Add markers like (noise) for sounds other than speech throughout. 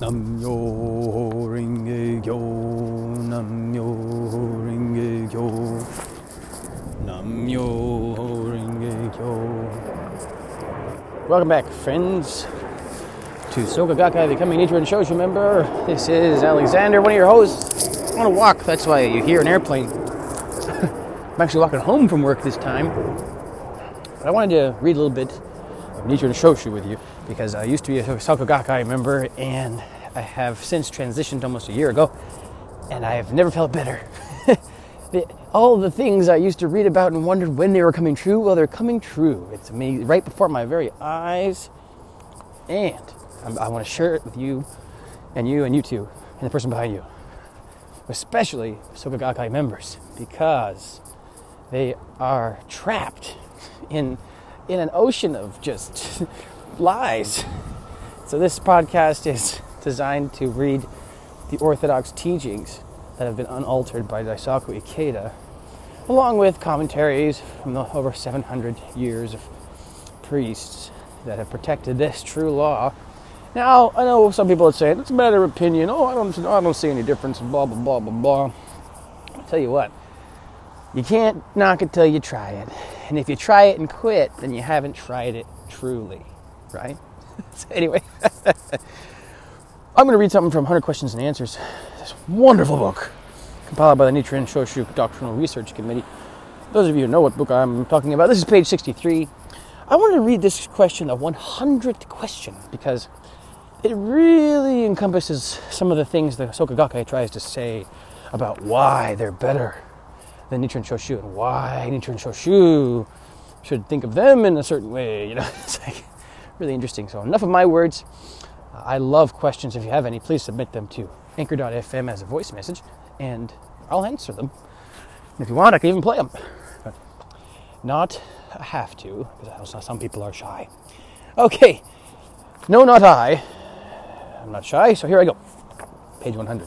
Namyo Ringe Kyo, Namyo Ringe Kyo, Namyo Ringe Kyo. Welcome back, friends, to Soka Gakkai Becoming and Shoshu member. This is Alexander, one of your hosts. I'm on a walk, that's why you hear an airplane. (laughs) I'm actually walking home from work this time. But I wanted to read a little bit Nichiren and Shoshu with you because I used to be a Soka Gakkai member and I have since transitioned almost a year ago and I have never felt better. the, (laughs) all the things I used to read about and wondered when they were coming true, well, they're coming true. It's right before my very eyes. And I'm, i want to share it with you and you and you two and the person behind you, especially Soka Gakkai members, because they are trapped in, in an ocean of just (laughs) lies. So this podcast is (laughs) designed to read the orthodox teachings that have been unaltered by Daisaku Ikeda, along with commentaries from the over 700 years of priests that have protected this true law. Now, I know some people would say it's a matter of opinion. Oh, I don't, I don't see any difference. Blah blah blah blah blah. I'll tell you what. You can't knock it till you try it, and if you try it and quit, then you haven't tried it truly right? (laughs) so anyway, (laughs) I'm going to read something from 100 Questions and Answers. This wonderful book, compiled by the Nichiren Shoshu Doctrinal Research Committee. Those of you who know what book I'm talking about, this is page 63. I wanted to read this question, the 100th question, because it really encompasses some of the things the Soka Gakkai tries to say about why they're better than Nichiren Shoshu and why Nichiren Shoshu should think of them in a certain way. You know, (laughs) it's like really interesting. So, enough of my words. Uh, I love questions. If you have any, please submit them to anchor.fm as a voice message, and I'll answer them. And if you want, I can even play them. But not have to, because some people are shy. Okay, no, not I. I'm not shy, so here I go. Page 100.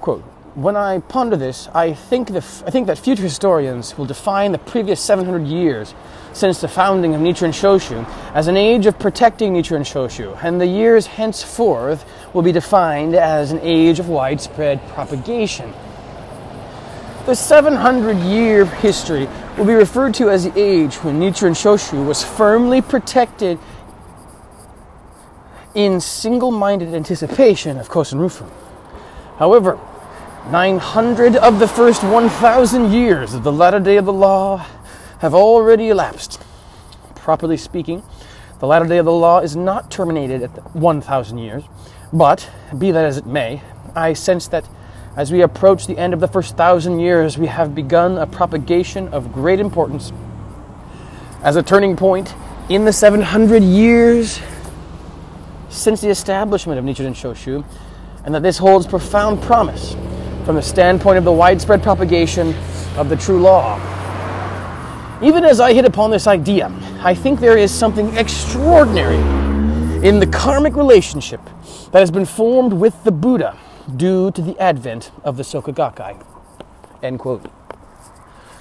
Quote when I ponder this, I think, the, I think that future historians will define the previous 700 years since the founding of Nichiren Shoshu as an age of protecting Nichiren Shoshu, and the years henceforth will be defined as an age of widespread propagation. The 700 year history will be referred to as the age when Nichiren Shoshu was firmly protected in single minded anticipation of Kosen Rufu. However, 900 of the first 1,000 years of the latter day of the law have already elapsed. Properly speaking, the latter day of the law is not terminated at 1,000 years, but, be that as it may, I sense that as we approach the end of the first thousand years, we have begun a propagation of great importance. As a turning point in the 700 years since the establishment of Nichiren Shoshu, and that this holds profound promise from the standpoint of the widespread propagation of the true law. Even as I hit upon this idea, I think there is something extraordinary in the karmic relationship that has been formed with the Buddha due to the advent of the Soka Gakkai. End quote.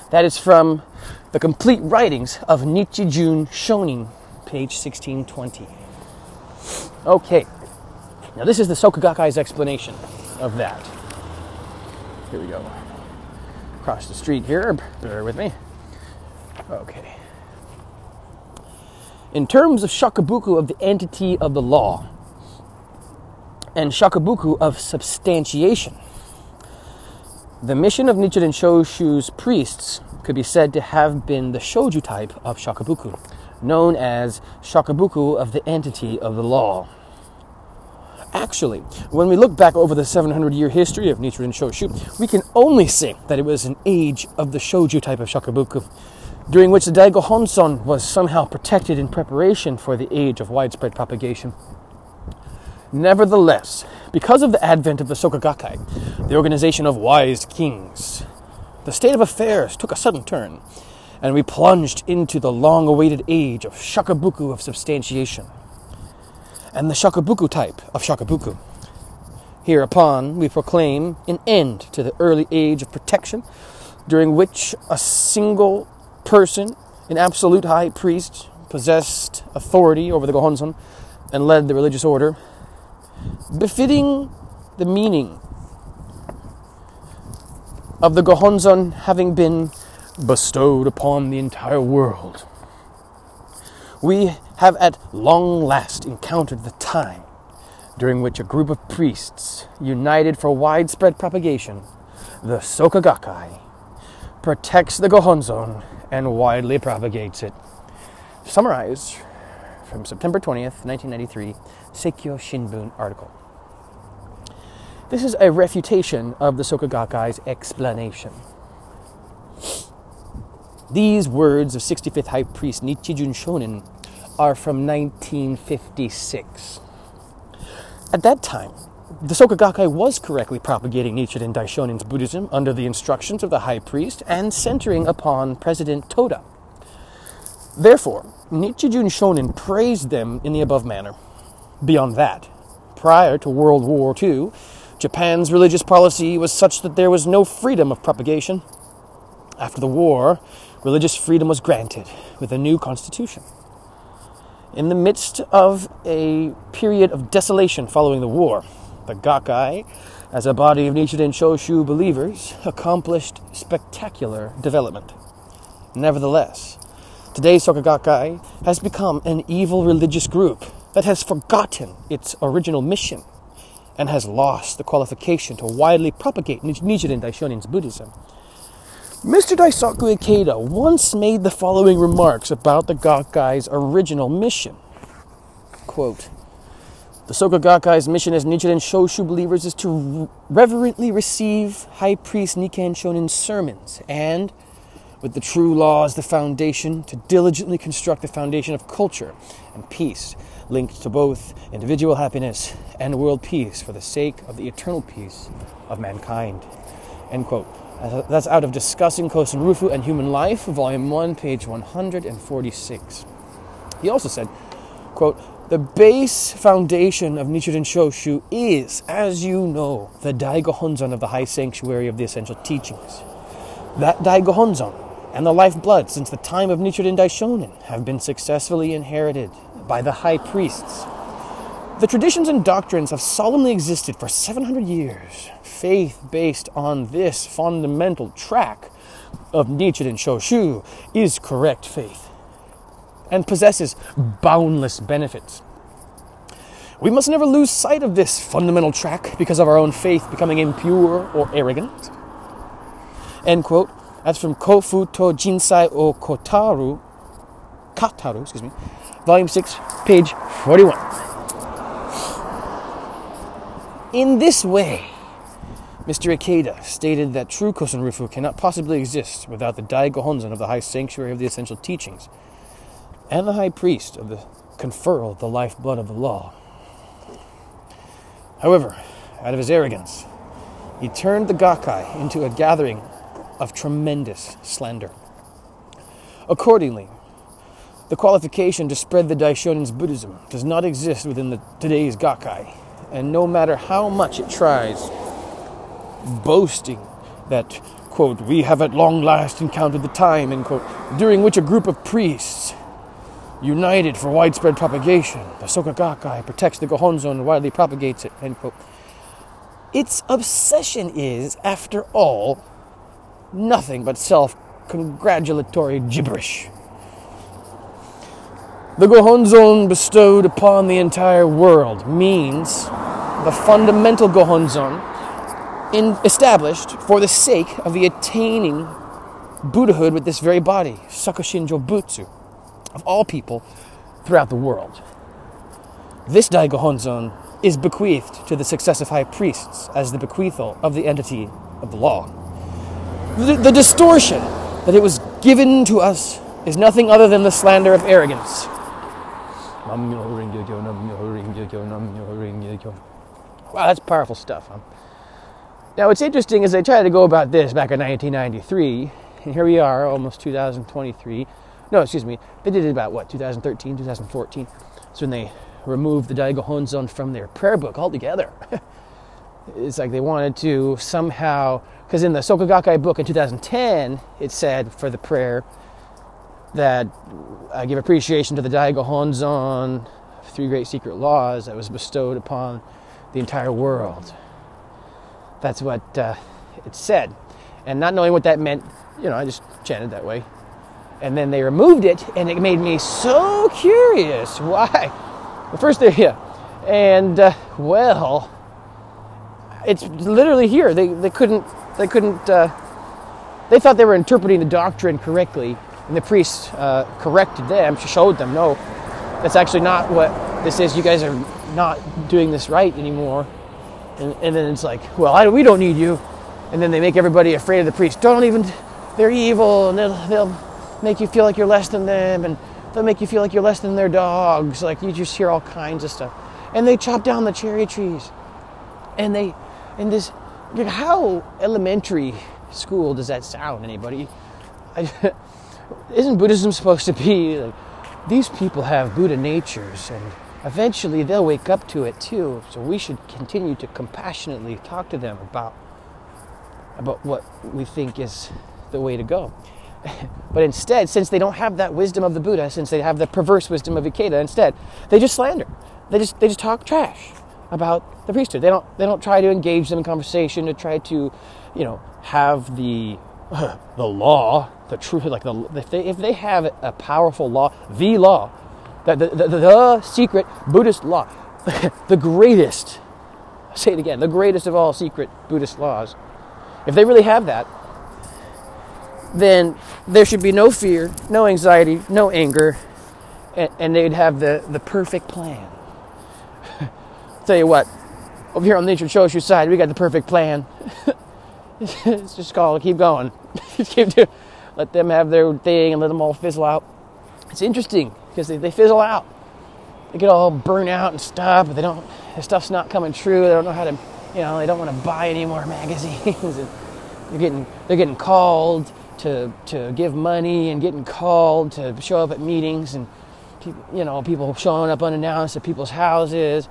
That is from the complete writings of Nichijun Shonin, page 1620. Okay, now this is the Soka Gakkai's explanation of that. Here we go. Across the street here, bear with me. Okay. In terms of shakubuku of the entity of the law and shakubuku of substantiation, the mission of Nichiren Shoshu's priests could be said to have been the shoju type of shakubuku, known as shakubuku of the entity of the law. Actually, when we look back over the 700 year history of Nichiren Shoshu, we can only say that it was an age of the shoju type of shakubuku, during which the Daigo Honzon was somehow protected in preparation for the age of widespread propagation. Nevertheless, because of the advent of the Soka Gakkai, the organization of wise kings, the state of affairs took a sudden turn, and we plunged into the long awaited age of shakubuku of substantiation and the shakubuku type of shakubuku. Hereupon, we proclaim an end to the early age of protection, during which a single person, an absolute high priest, possessed authority over the Gohonzon and led the religious order. befitting the meaning of the Gohonzon having been bestowed upon the entire world. We have at long last encountered the time during which a group of priests, united for widespread propagation, the Soka Gakkai, protects the Gohonzon and widely propagates it. To summarize from September 20th, 1993, Seikyo Shinbun article. This is a refutation of the Soka Gakkai's explanation. These words of 65th High Priest Nichijun Shonin are from 1956. At that time, the Soka Gakkai was correctly propagating Nichiren Daishonin's Buddhism under the instructions of the high priest and centering upon President Toda. Therefore, Nichijun Shonin praised them in the above manner. Beyond that, prior to World War II, Japan's religious policy was such that there was no freedom of propagation. After the war, religious freedom was granted with a new constitution. In the midst of a period of desolation following the war, the Gakkai, as a body of Nichiren Shoshu believers, accomplished spectacular development. Nevertheless, today's Soka Gakkai has become an evil religious group that has forgotten its original mission and has lost the qualification to widely propagate Nichiren Daishonin's Buddhism. Mr. Daisaku Ikeda once made the following remarks about the Gakkai's original mission. Quote, the Soka Gakkai's mission as Nichiren Shoshu believers is to reverently receive High Priest Nikken Shonin's sermons and, with the true law as the foundation, to diligently construct the foundation of culture and peace linked to both individual happiness and world peace for the sake of the eternal peace of mankind. End quote. That's out of Discussing Kosen Rufu and Human Life, Volume 1, page 146. He also said, quote, the base foundation of Nichiren Shoshu is, as you know, the Daigo Honzon of the High Sanctuary of the Essential Teachings. That Daigo Honzon and the lifeblood since the time of Nichiren Daishonin have been successfully inherited by the high priests. The traditions and doctrines have solemnly existed for 700 years. Faith based on this fundamental track of Nichiren Shoshu is correct faith and possesses boundless benefits. We must never lose sight of this fundamental track because of our own faith becoming impure or arrogant. End quote. That's from Kofu to Jinsai o Kotaru, Kataru, excuse me, volume 6, page 41. In this way, Mr. Ikeda stated that true Kosen Rufu cannot possibly exist without the Daigo Honzon of the High Sanctuary of the Essential Teachings and the high priest of the conferral of the lifeblood of the law. However, out of his arrogance, he turned the Gakkai into a gathering of tremendous slander. Accordingly, the qualification to spread the Daishonin's Buddhism does not exist within the, today's Gakkai, and no matter how much it tries, boasting that, quote, we have at long last encountered the time, end quote, during which a group of priests united for widespread propagation. The Soka Gakkai protects the Gohonzon and widely propagates it. End quote. Its obsession is, after all, nothing but self congratulatory gibberish. The Gohonzon bestowed upon the entire world means the fundamental Gohonzon in, established for the sake of the attaining Buddhahood with this very body, Sokushin Jobutsu of all people throughout the world. This Daigo Honzon is bequeathed to the successive high priests as the bequeathal of the entity of the law. The, the distortion that it was given to us is nothing other than the slander of arrogance. Wow, that's powerful stuff. Huh? Now, what's interesting is I tried to go about this back in 1993, and here we are, almost 2023 no, excuse me. They did it about what 2013, 2014. That's when they removed the Daigo Honzon from their prayer book altogether. (laughs) it's like they wanted to somehow, because in the Soka Gakkai book in 2010, it said for the prayer that I give appreciation to the Daigo Honzon, three great secret laws that was bestowed upon the entire world. That's what uh, it said. And not knowing what that meant, you know, I just chanted that way. And then they removed it, and it made me so curious. (laughs) Why? The first thing, yeah. And, uh, well, it's literally here. They, they couldn't, they couldn't, uh, they thought they were interpreting the doctrine correctly, and the priest uh, corrected them, showed them, no, that's actually not what this is. You guys are not doing this right anymore. And, and then it's like, well, I, we don't need you. And then they make everybody afraid of the priest. Don't even, they're evil, and they'll, they'll make you feel like you're less than them, and they'll make you feel like you're less than their dogs. Like you just hear all kinds of stuff. And they chop down the cherry trees. And they, and this, how elementary school does that sound, anybody? (laughs) I, isn't Buddhism supposed to be like, these people have Buddha natures and eventually they'll wake up to it too. So we should continue to compassionately talk to them about about what we think is the way to go. (laughs) but instead, since they don't have that wisdom of the Buddha, since they have the perverse wisdom of Ikeda, instead they just slander. They just they just talk trash about the priesthood. They don't they don't try to engage them in conversation to try to, you know, have the (laughs) the law, the truth, like the if they if they have a powerful law, the law, the the, the, the secret Buddhist law, (laughs) the greatest. I'll say it again, the greatest of all secret Buddhist laws. If they really have that, then there should be no fear, no anxiety, no anger, and, and they'd have the, the perfect plan. (laughs) Tell you what, over here on the Nichiren Shoshu side, we got the perfect plan. (laughs) it's just called keep going. keep doing, let them have their thing and let them all fizzle out. It's interesting because they, they fizzle out. They get all burnt out and stuff, but they don't. The stuff's not coming true. They don't know how to, you know, they don't want to buy any more (laughs) magazines. and they're getting they're getting called to to give money and getting called to show up at meetings and you know people showing up unannounced at people's houses.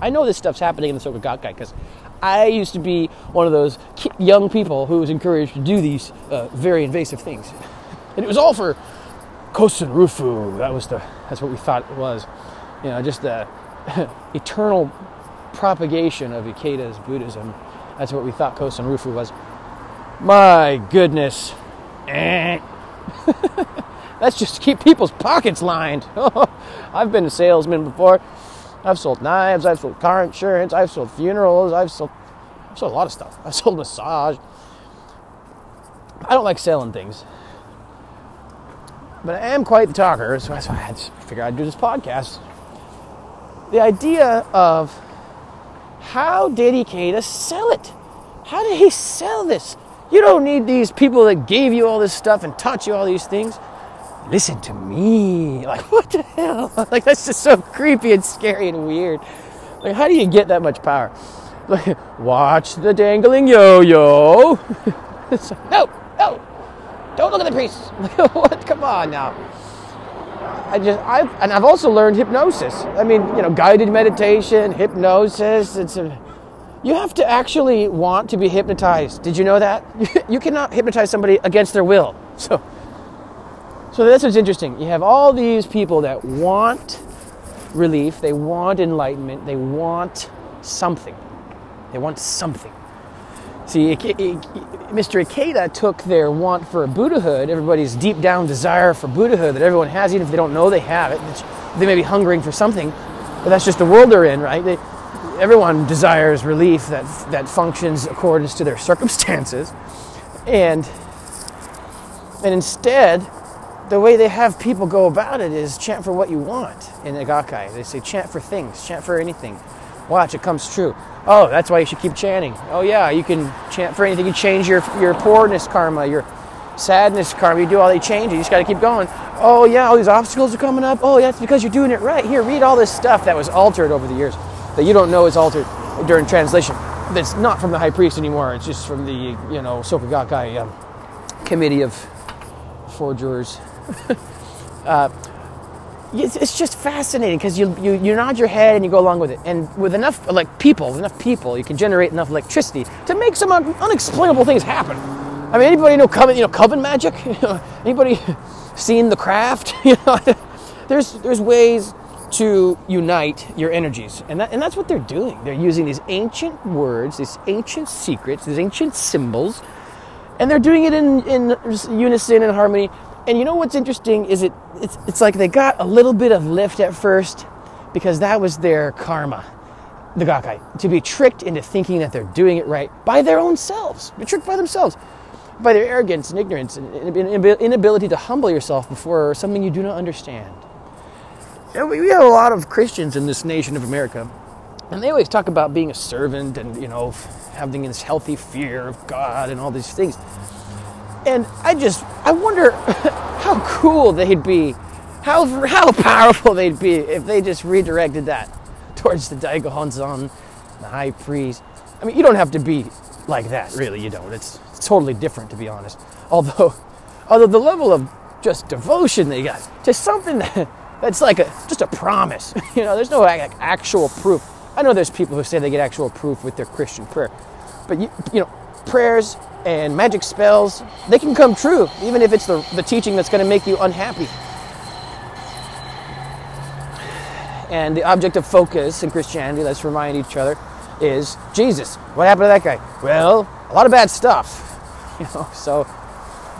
I know this stuff's happening in the Soka Gakkai because I used to be one of those young people who was encouraged to do these uh, very invasive things, and it was all for Kosen Rufu. That was the that's what we thought it was, you know, just the (laughs) eternal propagation of Ikeda's Buddhism. That's what we thought Kosen Rufu was. My goodness, eh. (laughs) that's just to keep people's pockets lined. (laughs) I've been a salesman before. I've sold knives, I've sold car insurance, I've sold funerals, I've sold, I've sold a lot of stuff. (laughs) I've sold massage. I don't like selling things. But I am quite the talker, so that's why I had to figure I'd do this podcast. The idea of how did Ikeda sell it? How did he sell this? You don't need these people that gave you all this stuff and taught you all these things listen to me. Like, (laughs) what the hell? (laughs) Like, that's just so creepy and scary and weird. Like, how do you get that much power? Like, (laughs) watch the dangling yo yo. no, no, don't look at the priest. What? Come on now. I just, I've, and I've also learned hypnosis. I mean, you know, guided meditation, hypnosis. It's a, you have to actually want to be hypnotized. Did you know that? You cannot hypnotize somebody against their will. So, so that's what's interesting. You have all these people that want relief, they want enlightenment, they want something. They want something. See, Mr. Ikeda took their want for Buddhahood, everybody's deep down desire for Buddhahood that everyone has, even if they don't know they have it. They may be hungering for something, but that's just the world they're in, right? They, everyone desires relief that, that functions according to their (laughs) circumstances. And, and instead, the way they have people go about it is chant for what you want in the Gakkai. They say chant for things, chant for anything. Watch, it comes true. Oh, that's why you should keep chanting. Oh yeah, you can chant for anything. You change your your poorness karma, your sadness karma. You do all they change it. You just got to keep going. Oh yeah, all these obstacles are coming up. Oh yeah, it's because you're doing it right. Here, read all this stuff that was altered over the years that you don't know is altered during translation. That's not from the high priest anymore. It's just from the you know Soka Gakkai um, committee of forgers (laughs) uh, it's, it's, just fascinating because you, you, you nod your head and you go along with it. And with enough like people, enough people, you can generate enough electricity to make some un- unexplainable things happen. I mean, anybody know coven, you know, coven magic? (laughs) anybody (laughs) seen the craft? you know, there's there's ways to unite your energies. And, that, and that's what they're doing. They're using these ancient words, these ancient secrets, these ancient symbols, and they're doing it in, in unison and harmony. And you know what's interesting is it it's, it's like they got a little bit of lift at first because that was their karma, the Gakkai, to be tricked into thinking that they're doing it right by their own selves, be tricked by themselves, by their arrogance and ignorance and inability to humble yourself before something you do not understand. And we have a lot of Christians in this nation of America, and they always talk about being a servant and, you know, having this healthy fear of God and all these things. And I just, I wonder (laughs) how cool they'd be, how, how powerful they'd be if they just redirected that towards the Daigo Honzon, the high priest. I mean, you don't have to be like that, really, you don't. It's, it's totally different, to be honest. Although, (laughs) although the level of just devotion they got to something (laughs) that, that's like a, just a promise. You know, there's no like, actual proof. I know there's people who say they get actual proof with their Christian prayer, but you, you know, prayers and magic spells, they can come true, even if it's the, the teaching that's going to make you unhappy. And the object of focus in Christianity, let's remind each other, is Jesus. What happened to that guy? Well, a lot of bad stuff. (laughs) You know, so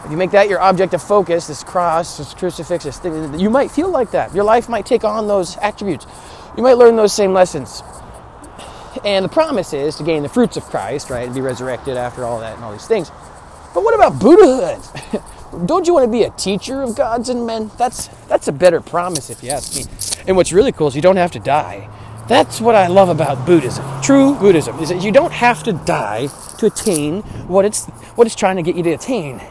if you make that your object of focus, this cross, this crucifix, this thing, you might feel like that. Your life might take on those attributes. You might learn those same lessons. And the promise is to gain the fruits of Christ, right? And be resurrected after all that and all these things. But what about Buddhahood? (laughs) Don't you want to be a teacher of gods and men? That's that's a better promise if you ask me. And what's really cool is you don't have to die. That's what I love about Buddhism. True Buddhism is that you don't have to die to attain what it's what it's trying to get you to attain.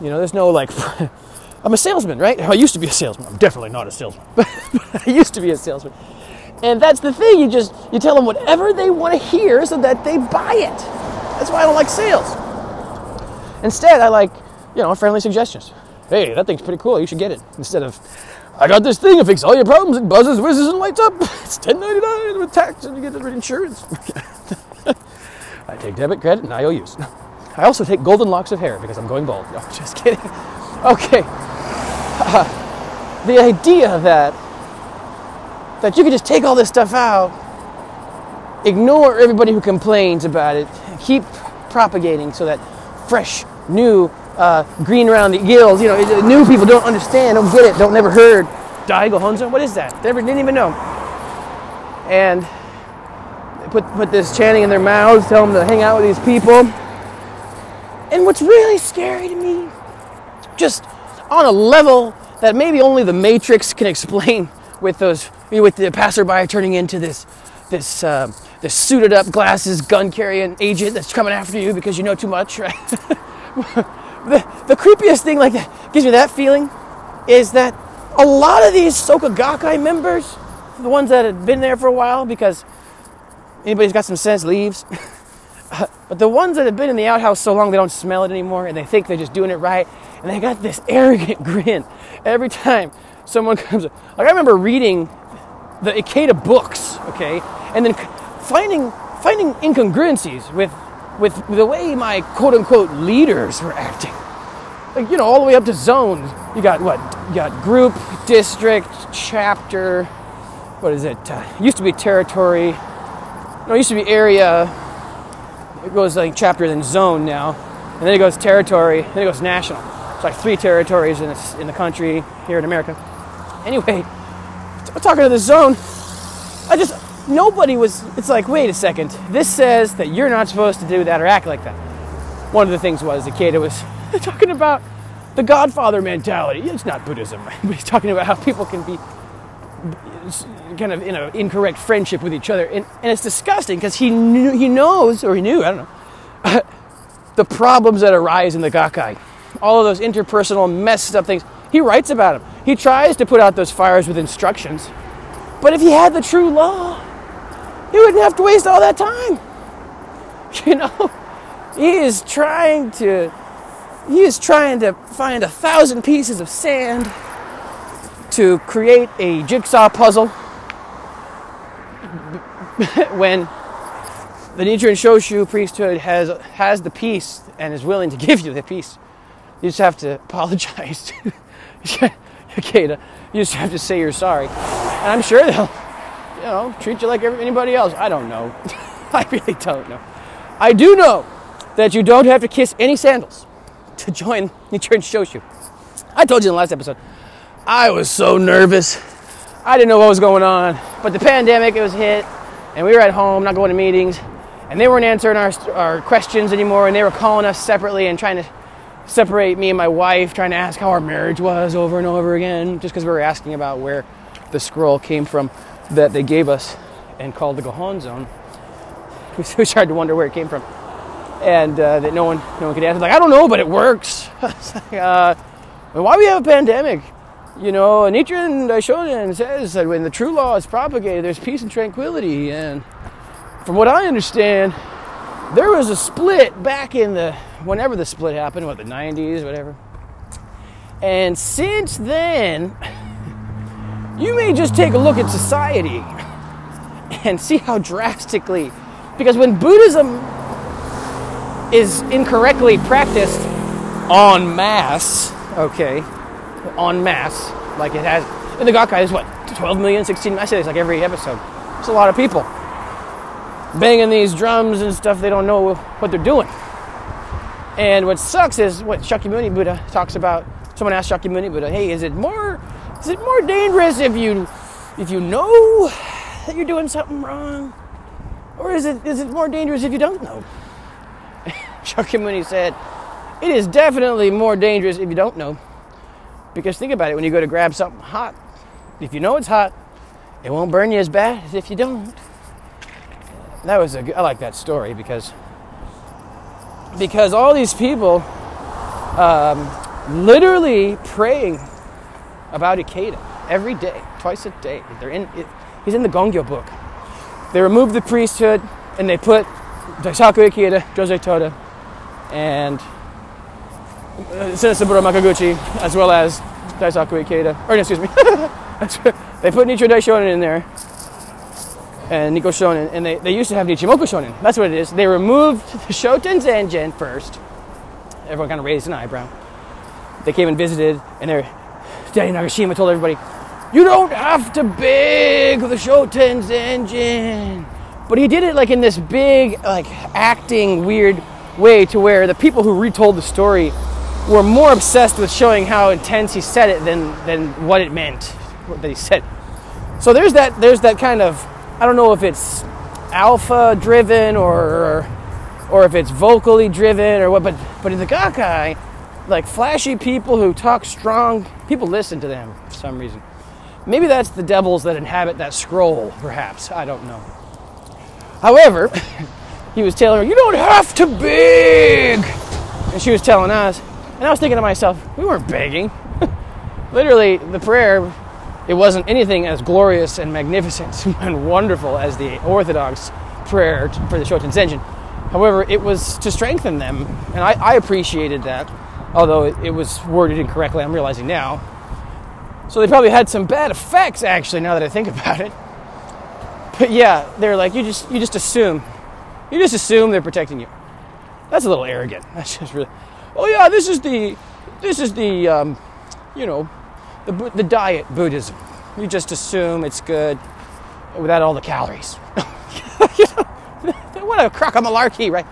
You know, there's no like (laughs) I'm a salesman, right? Oh, I used to be a salesman. I'm definitely not a salesman. (laughs) I used to be a salesman. And that's the thing, you just you tell them whatever they want to hear so that they buy it. That's why I don't like sales. Instead, I like, you know, friendly suggestions. Hey, that thing's pretty cool. You should get it. Instead of, I got this thing. It fixes all your problems. It buzzes, whizzes, and lights up. (laughs) It's ten ninety nine with tax, and you get the insurance. (laughs) I take debit, credit, and IOUs. (laughs) I also take golden locks of hair because I'm going bald. No, just kidding. Okay. Uh, the idea that that you could just take all this stuff out, ignore everybody who complains about it, keep propagating so that fresh, new, uh, green around the gills, you know, new people don't understand, don't get it, don't never heard. Daigo Honzon, what is that? Never didn't even know. And put put this chanting in their mouths, tell them to hang out with these people. And what's really scary to me, just on a level that maybe only the Matrix can (laughs) explain, with those with the passerby turning into this this uh, this suited up glasses gun carrying agent that's coming after you because you know too much, (laughs) right? the, the creepiest thing like that gives me that feeling is that a lot of these Soka Gakkai members, the ones that had been there for a while, because anybody's got some sense leaves. (laughs) but the ones that have been in the outhouse so long they don't smell it anymore and they think they're just doing it right and they got this arrogant (laughs) grin every time someone comes. Like I remember reading the Ikeda books, okay, and then finding finding incongruencies with with the way my quote unquote leaders were acting. Like you know, all the way up to zones. You got what? You got group, district, chapter. What is it? Uh, used to be territory. No, it used to be area. It goes like chapter then zone now, and then it goes territory. Then it goes national. It's like three territories in, this, in the country here in America. Anyway, I'm talking to the zone. I just, nobody was, it's like, wait a second. This says that you're not supposed to do that or act like that. One of the things was the kid was (laughs) talking about the Godfather mentality. It's not Buddhism, right? (laughs) But he's talking about how people can be kind of in an incorrect friendship with each other. And, and it's disgusting because he, knew, he knows, or he knew, I don't know, (laughs) the problems that arise in the Gakkai. All of those interpersonal messed up things. He writes about them. He tries to put out those fires with instructions. But if he had the true law, he wouldn't have to waste all that time. (laughs) You know, he is trying to he is trying to find a thousand pieces of sand to create a jigsaw puzzle (laughs) when the Nichiren Shoshu priesthood has has the peace and is willing to give you the peace. You just have to (laughs) apologize. (laughs) Ikeda, you just have to say you're sorry. And I'm sure they'll, you know, treat you like anybody else. I don't know. (laughs) I really don't know. I do know that you don't have to kiss any sandals to join (laughs) Nichiren Shoshu. I told you in the last episode, I was so nervous. I didn't know what was going on. But the pandemic, it was hit, and we were at home, not going to meetings, and they weren't answering our, our questions anymore, and they were calling us separately and trying to separate me and my wife, trying to ask how our marriage was over and over again, just because we were asking about where the scroll came from that they gave us and called the Gohonzon. (laughs) We (laughs) started to wonder where it came from, and uh, that no one, no one could answer. Like I don't know, but it works. (laughs) uh, why we have a pandemic? You know, Nichiren Daishonin says that when the true law is propagated, there's peace and tranquility. And from what I understand, there was a split back in the whenever the split happened, what the 90s, whatever. And since then, (laughs) you may just take a look at society and see how drastically because when Buddhism is incorrectly practiced en masse, okay, en masse, like it has, in the Gakkai is what, 12 million, 16, I say this like every episode. It's a lot of people banging these drums and stuff, they don't know what they're doing. And what sucks is what Shakyamuni Buddha talks about. Someone asked Shakyamuni Buddha, "Hey, is it more is it more dangerous if you if you know that you're doing something wrong or is it, is it more dangerous if you don't know? (laughs) Shakyamuni said, It is definitely more dangerous if you don't know. Because think about it when you go to grab something hot, if you know it's hot, it won't burn you as bad as if you don't. That was a, I like that story because because all these people um, literally praying about Ikeda every day, twice a day. They're in. It, he's in the Gongyo book. They removed the priesthood and they put Daisaku Ikeda, Josei Toda, and uh, Saburo Makiguchi, as well as Daisaku Ikeda. Or, excuse me. (laughs) they put Nichiren Daishonin in there and Nikko Shonin, and they, they used to have Nichimoku Shonin. That's what it is. They removed (laughs) the Shoten Zenjin first. Everyone kind of raised an eyebrow. They came and visited, and their Daddy Nagashima told everybody, you don't have to beg the Shoten Zenjin. But he did it like in this big, like acting weird way to where the people who retold the story were more obsessed with showing how intense he said it than, than what it meant that he said. So there's that there's that kind of I don't know if it's alpha driven or or if it's vocally driven or what, but but in the Gakkai, like flashy people who talk strong, people listen to them for some reason. Maybe that's the devils that inhabit that scroll, perhaps. I don't know. However, (laughs) he was telling her, You don't have to beg! And she was telling us. And I was thinking to myself, We weren't begging. (laughs) Literally, the prayer, it wasn't anything as glorious and magnificent (laughs) and wonderful as the Orthodox prayer for the Shoten Zenjin. However, it was to strengthen them. And I, I appreciated that, although it, it was worded incorrectly, I'm realizing now. So they probably had some bad effects actually now that I think about it. But yeah, they're like you just you just assume. You just assume they're protecting you. That's a little arrogant. (laughs) That's just really Oh yeah, this is the this is the um, you know, the the diet Buddhism. You just assume it's good without all the calories. (laughs) what a crock of malarkey, right?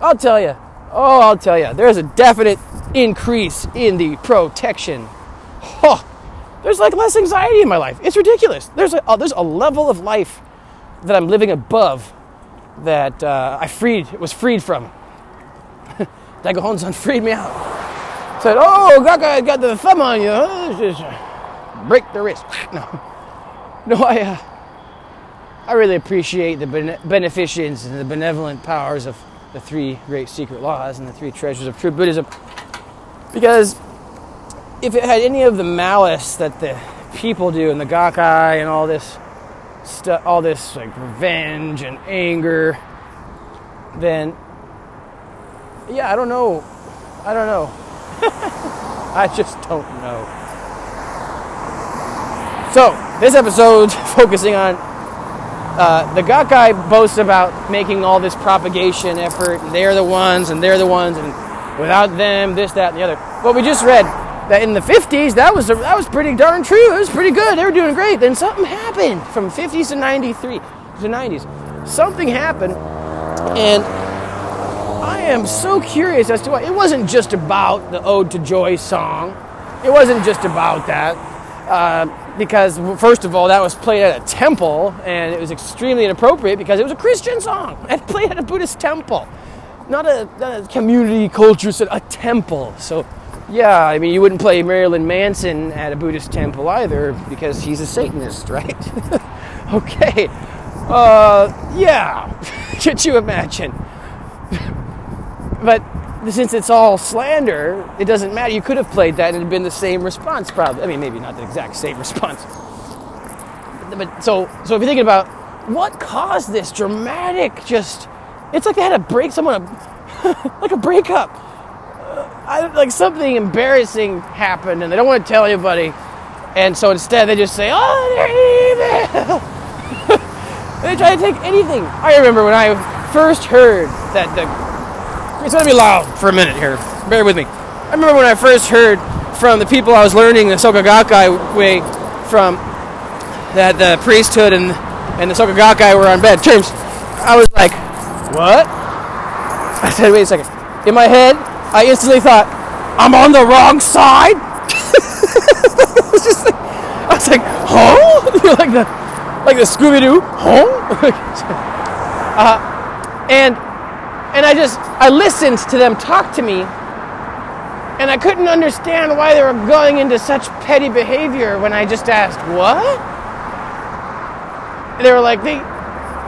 I'll tell you. Oh, I'll tell you. There's a definite increase in the protection. There's like less anxiety in my life. It's ridiculous. There's a, uh, there's a level of life that I'm living above that uh, I freed was freed from. (laughs) Daigo Honzon freed me out. Said, "Oh, Gakkai got the thumb on you. Just break the wrist." (laughs) No, no, I uh, I really appreciate the beneficence and the benevolent powers of the three great secret laws and the three treasures of true Buddhism because if it had any of the malice that the people do in the Gakkai and all this stuff, all this like revenge and anger, then yeah, I don't know. I don't know. (laughs) I just don't know. So this episode's (laughs) focusing on uh, the Gakkai boasts about making all this propagation effort, and they're the ones, and they're the ones, and without them, this, that, and the other. What we just read that in the 50s that was that was pretty darn true. It was pretty good. They were doing great. Then something happened from 50s to 93 to 90s. Something happened, and I am so curious as to why. It wasn't just about the Ode to Joy song. It wasn't just about that. Uh, because first of all, that was played at a temple, and it was extremely inappropriate because it was a Christian song (laughs) and played at a Buddhist temple, not a, not a community culture, set, a temple. So yeah, I mean, you wouldn't play Marilyn Manson at a Buddhist temple either because he's a Satanist, (laughs) right? (laughs) okay. Uh, yeah. Could you imagine? But since it's all slander, it doesn't matter. You could have played that and been the same response, probably. I mean, maybe not the exact same response. But so, so if you're thinking about what caused this dramatic, just it's like they had to break someone, up, (laughs) like a breakup uh, I, like something embarrassing happened and they don't want to tell anybody. And so instead they just say, oh, they're evil. (laughs) they try to take anything. I remember when I first heard that the. It's to be loud for a minute here. Bear with me. I remember when I first heard from the people I was learning the Soka Gakkai way from that the priesthood and, and the Soka Gakkai were on bad terms. I was like, what? I said, wait a second. In my head, I instantly thought, I'm on the wrong side. (laughs) I was just like, I was like, huh? (laughs) you like the, like the Scooby Doo, huh? (laughs) uh, and and I just I listened to them talk to me, and I couldn't understand why they were going into such petty behavior when I just asked what. And they were like they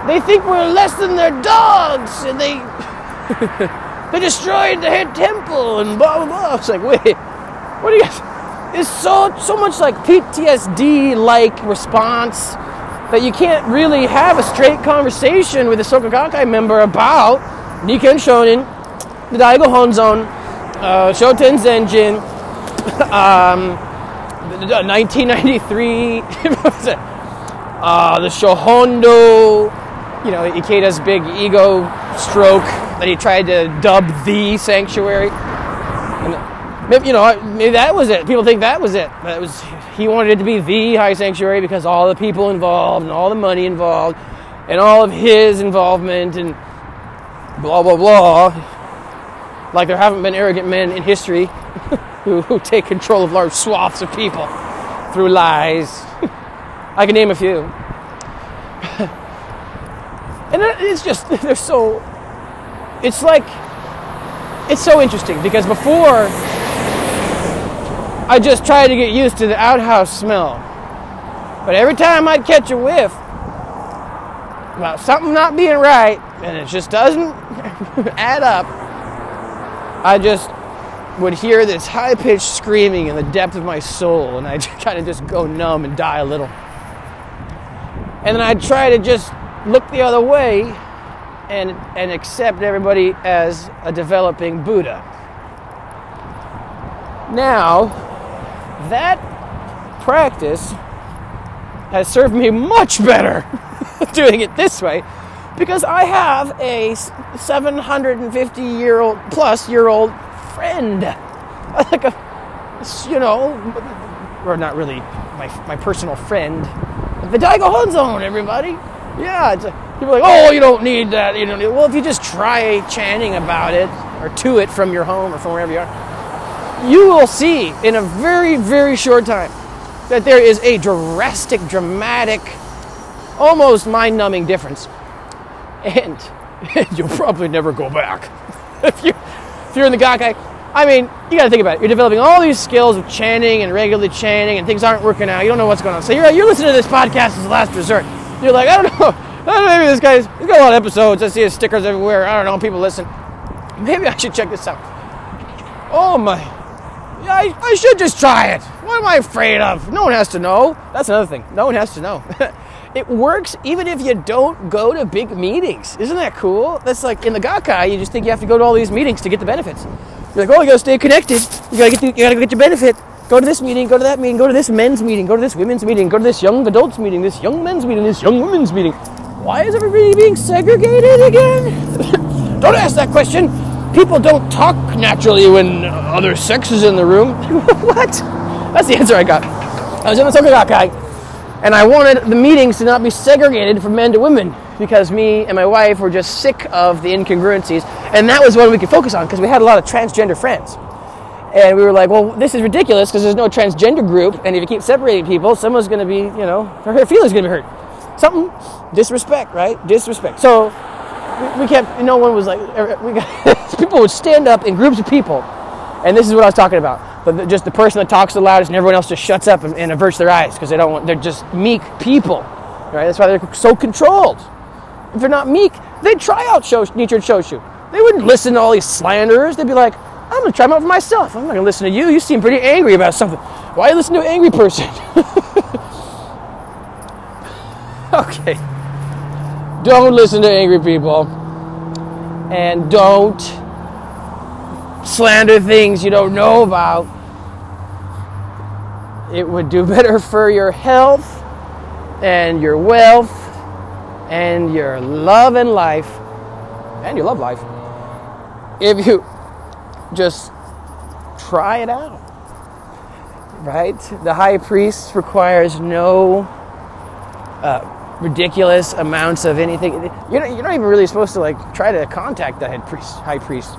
they think we're less than their dogs, and they. (laughs) They destroyed the head temple and blah blah blah. I was like, wait, what do you guys? It's so so much like PTSD like response that you can't really have a straight conversation with a Soka Gakkai member about Nikken Shonin, the Daigo Honzon, uh, Shoten Zenjin, (laughs) um, 1993, (laughs) uh, the Shohondo, you know, Ikeda's big ego stroke that he tried to dub the sanctuary. And maybe, you know, maybe that was it. People think that was it. That was he wanted it to be the high sanctuary because all the people involved and all the money involved and all of his involvement and blah blah blah. Like there haven't been arrogant men in history (laughs) who, who take control of large swaths of people through lies. (laughs) I can name a few. (laughs) and it's just they're so it's like it's so interesting because before I just tried to get used to the outhouse smell. But every time I'd catch a whiff about something not being right and it just doesn't (laughs) add up, I just would hear this high pitched screaming in the depth of my soul and I'd kind of just go numb and die a little. And then I'd try to just look the other way and, and accept everybody as a developing Buddha. Now, that practice has served me much better (laughs) doing it this way because I have a 750 year old plus year old friend. (laughs) Like a, you know, or not really my, my personal friend, the Daigo Honzon, everybody. Yeah, it's a, people are like, oh, you don't need that. You know, well, if you just try chanting about it or to it from your home or from wherever you are, you will see in a very, very short time that there is a drastic, dramatic, almost mind-numbing difference, and (laughs) you'll probably never go back (laughs) if you if you're in the Gakkai. I mean, you got to think about it. You're developing all these skills of chanting and regularly chanting, and things aren't working out. You don't know what's going on. So you're, you're listening to this podcast as a last resort. You're like, I don't know. (laughs) I don't know maybe this guy's he's got a lot of episodes. I see his stickers everywhere. I don't know. People listen. Maybe I should check this out. Oh my. Yeah, I, I should just try it. What am I afraid of? No one has to know. That's another thing. No one has to know. It works even if you don't go to big meetings. Isn't that cool? That's like in the Gakkai, you just think you have to go to all these meetings to get the benefits. You're like, oh, you gotta stay connected. You gotta get, the, you gotta get your benefit. Go to this meeting, go to that meeting, go to this men's meeting, go to this women's meeting, go to this young adults meeting, this young men's meeting, this young women's meeting. Why is everybody being segregated again? (laughs) Don't ask that question. people don't talk naturally when other sex is in the room. (laughs) what? That's the answer I got. I was in the Soka Gakkai, and I wanted the meetings to not be segregated from men to women because me and my wife were just sick of the incongruencies, and that was what we could focus on because we had a lot of transgender friends. And we were like, well, this is ridiculous because there's no transgender group, and if you keep separating people, someone's going to be, you know, her feelings going to be hurt. Something, disrespect, right? Disrespect. So we, kept, no one was like, er, er, we got, (laughs) people would stand up in groups of people, and this is what I was talking about. But just the person that talks the loudest, and everyone else just shuts up and, and averts their eyes because they don't want, they're just meek people, right? That's why they're so controlled. If they're not meek, they'd try out show, Nichiren Shoshu. They wouldn't listen to all these slanderers. They'd be like, I'm going to try them out for myself. I'm not going to listen to you. You seem pretty angry about something. Why you listen to an angry person? (laughs) okay. Don't listen to angry people. And don't slander things you don't know about. It would do (laughs) better for your health and your wealth and your love and life and your love life if you just try it out. Right? The high priest requires no uh, ridiculous amounts of anything. You're not, you're not even really supposed to like try to contact the head priest, high priest.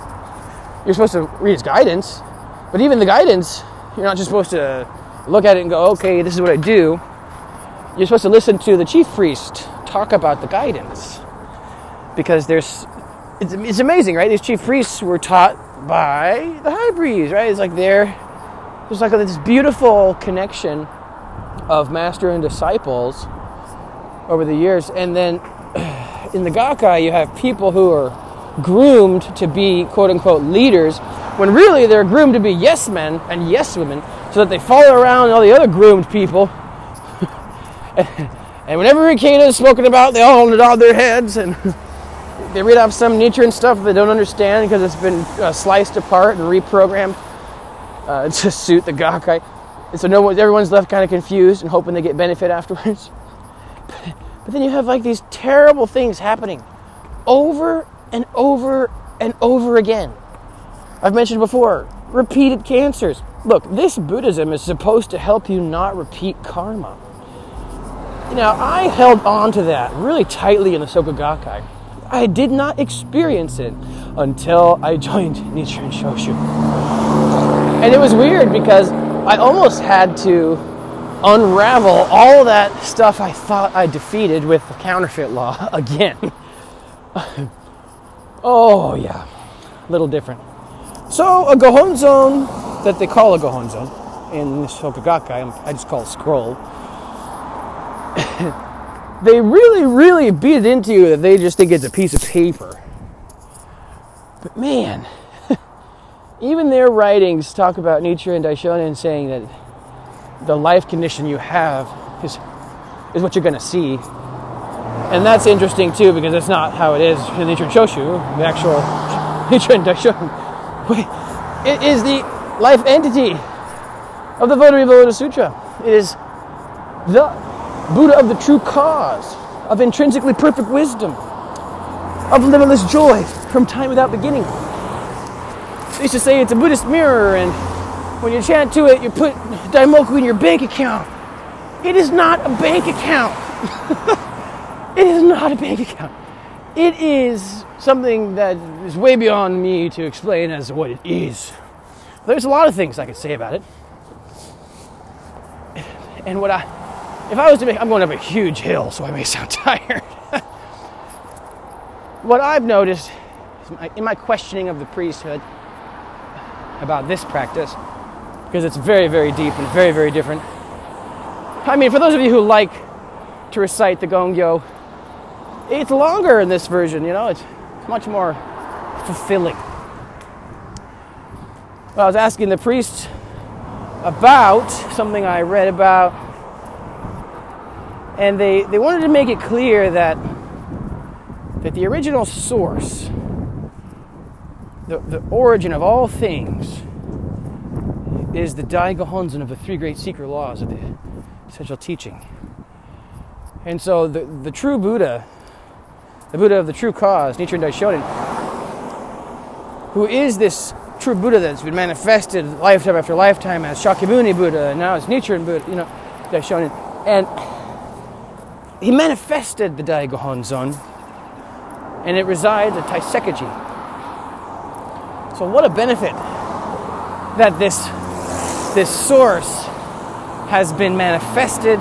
You're supposed to read his guidance, but even the guidance, you're not just supposed to look at it and go, okay, this is what I do. You're supposed to listen to the chief priest talk about the guidance because there's it's, it's amazing, right? These chief priests were taught by the high priest, right? It's like there, there's like this beautiful connection of master and disciples over the years, and then (clears throat) in the Gakkai you have people who are groomed to be quote unquote leaders when really they're groomed to be yes men and yes women so that they follow around all the other groomed people. (laughs) and whenever Ikeda is spoken about, they all nod their heads and (laughs) they read off some Nichiren stuff they don't understand because it's been uh, sliced apart and reprogrammed uh, (laughs) to suit the Gakkai. And so no one, everyone's left kind of confused and hoping they get benefit afterwards. but then you have like these terrible things happening over and over and over again. I've mentioned before, repeated cancers. Look, this Buddhism is supposed to help you not repeat karma. Now, I held on to that really tightly in the Soka Gakkai. I did not experience it until I (laughs) joined Nichiren Shoshu. And it was weird because I almost had to unravel all that stuff I thought I defeated with the counterfeit law (laughs) again. (laughs) oh, yeah, a little different. So, a Gohonzon that they call a Gohonzon in this Gakkai, I just call it scroll (laughs) they really, really beat it into you that they just think it's a piece of paper. But man, (laughs) even their writings talk about Nichiren Daishonin saying that the life condition you have is, is what you're going to see. And that's interesting too because that's not how it is in Nichiren Shoshu, the actual (laughs) Nichiren Daishonin. It is the life entity of the Vajrayana Sutra. It is the Buddha of the true cause, of intrinsically perfect wisdom, of limitless joy from time without beginning. They used to say it's a Buddhist mirror, and when you chant to it, you put Daimoku in your bank account. It is not a bank account. (laughs) it is not a bank account. It is something that is way beyond me to explain as what it is. There's a lot of things I could say about it. And what I if I was to make, I'm going up a huge hill, so I may sound (laughs) tired. what I've noticed in my questioning of the priesthood about this practice, because it's very, very deep and very, very different. I mean, for those of you who like to recite the Gongyo, it's longer in this version, you know, it's much more fulfilling. Well, I was asking the priest about something I read about and they, they wanted to make it clear that that the original source, the, the origin of all things, is the Daigo of the three great secret laws of the essential teaching. And so the, the true Buddha, the Buddha of the true cause, Nichiren Daishonin, who is this true Buddha that's been manifested lifetime after lifetime as Shakyamuni Buddha, and now it's Nichiren Buddha, you know, Daishonin. And he manifested the Daigo and it resides at Taisekiji. So what a benefit that this this source has been manifested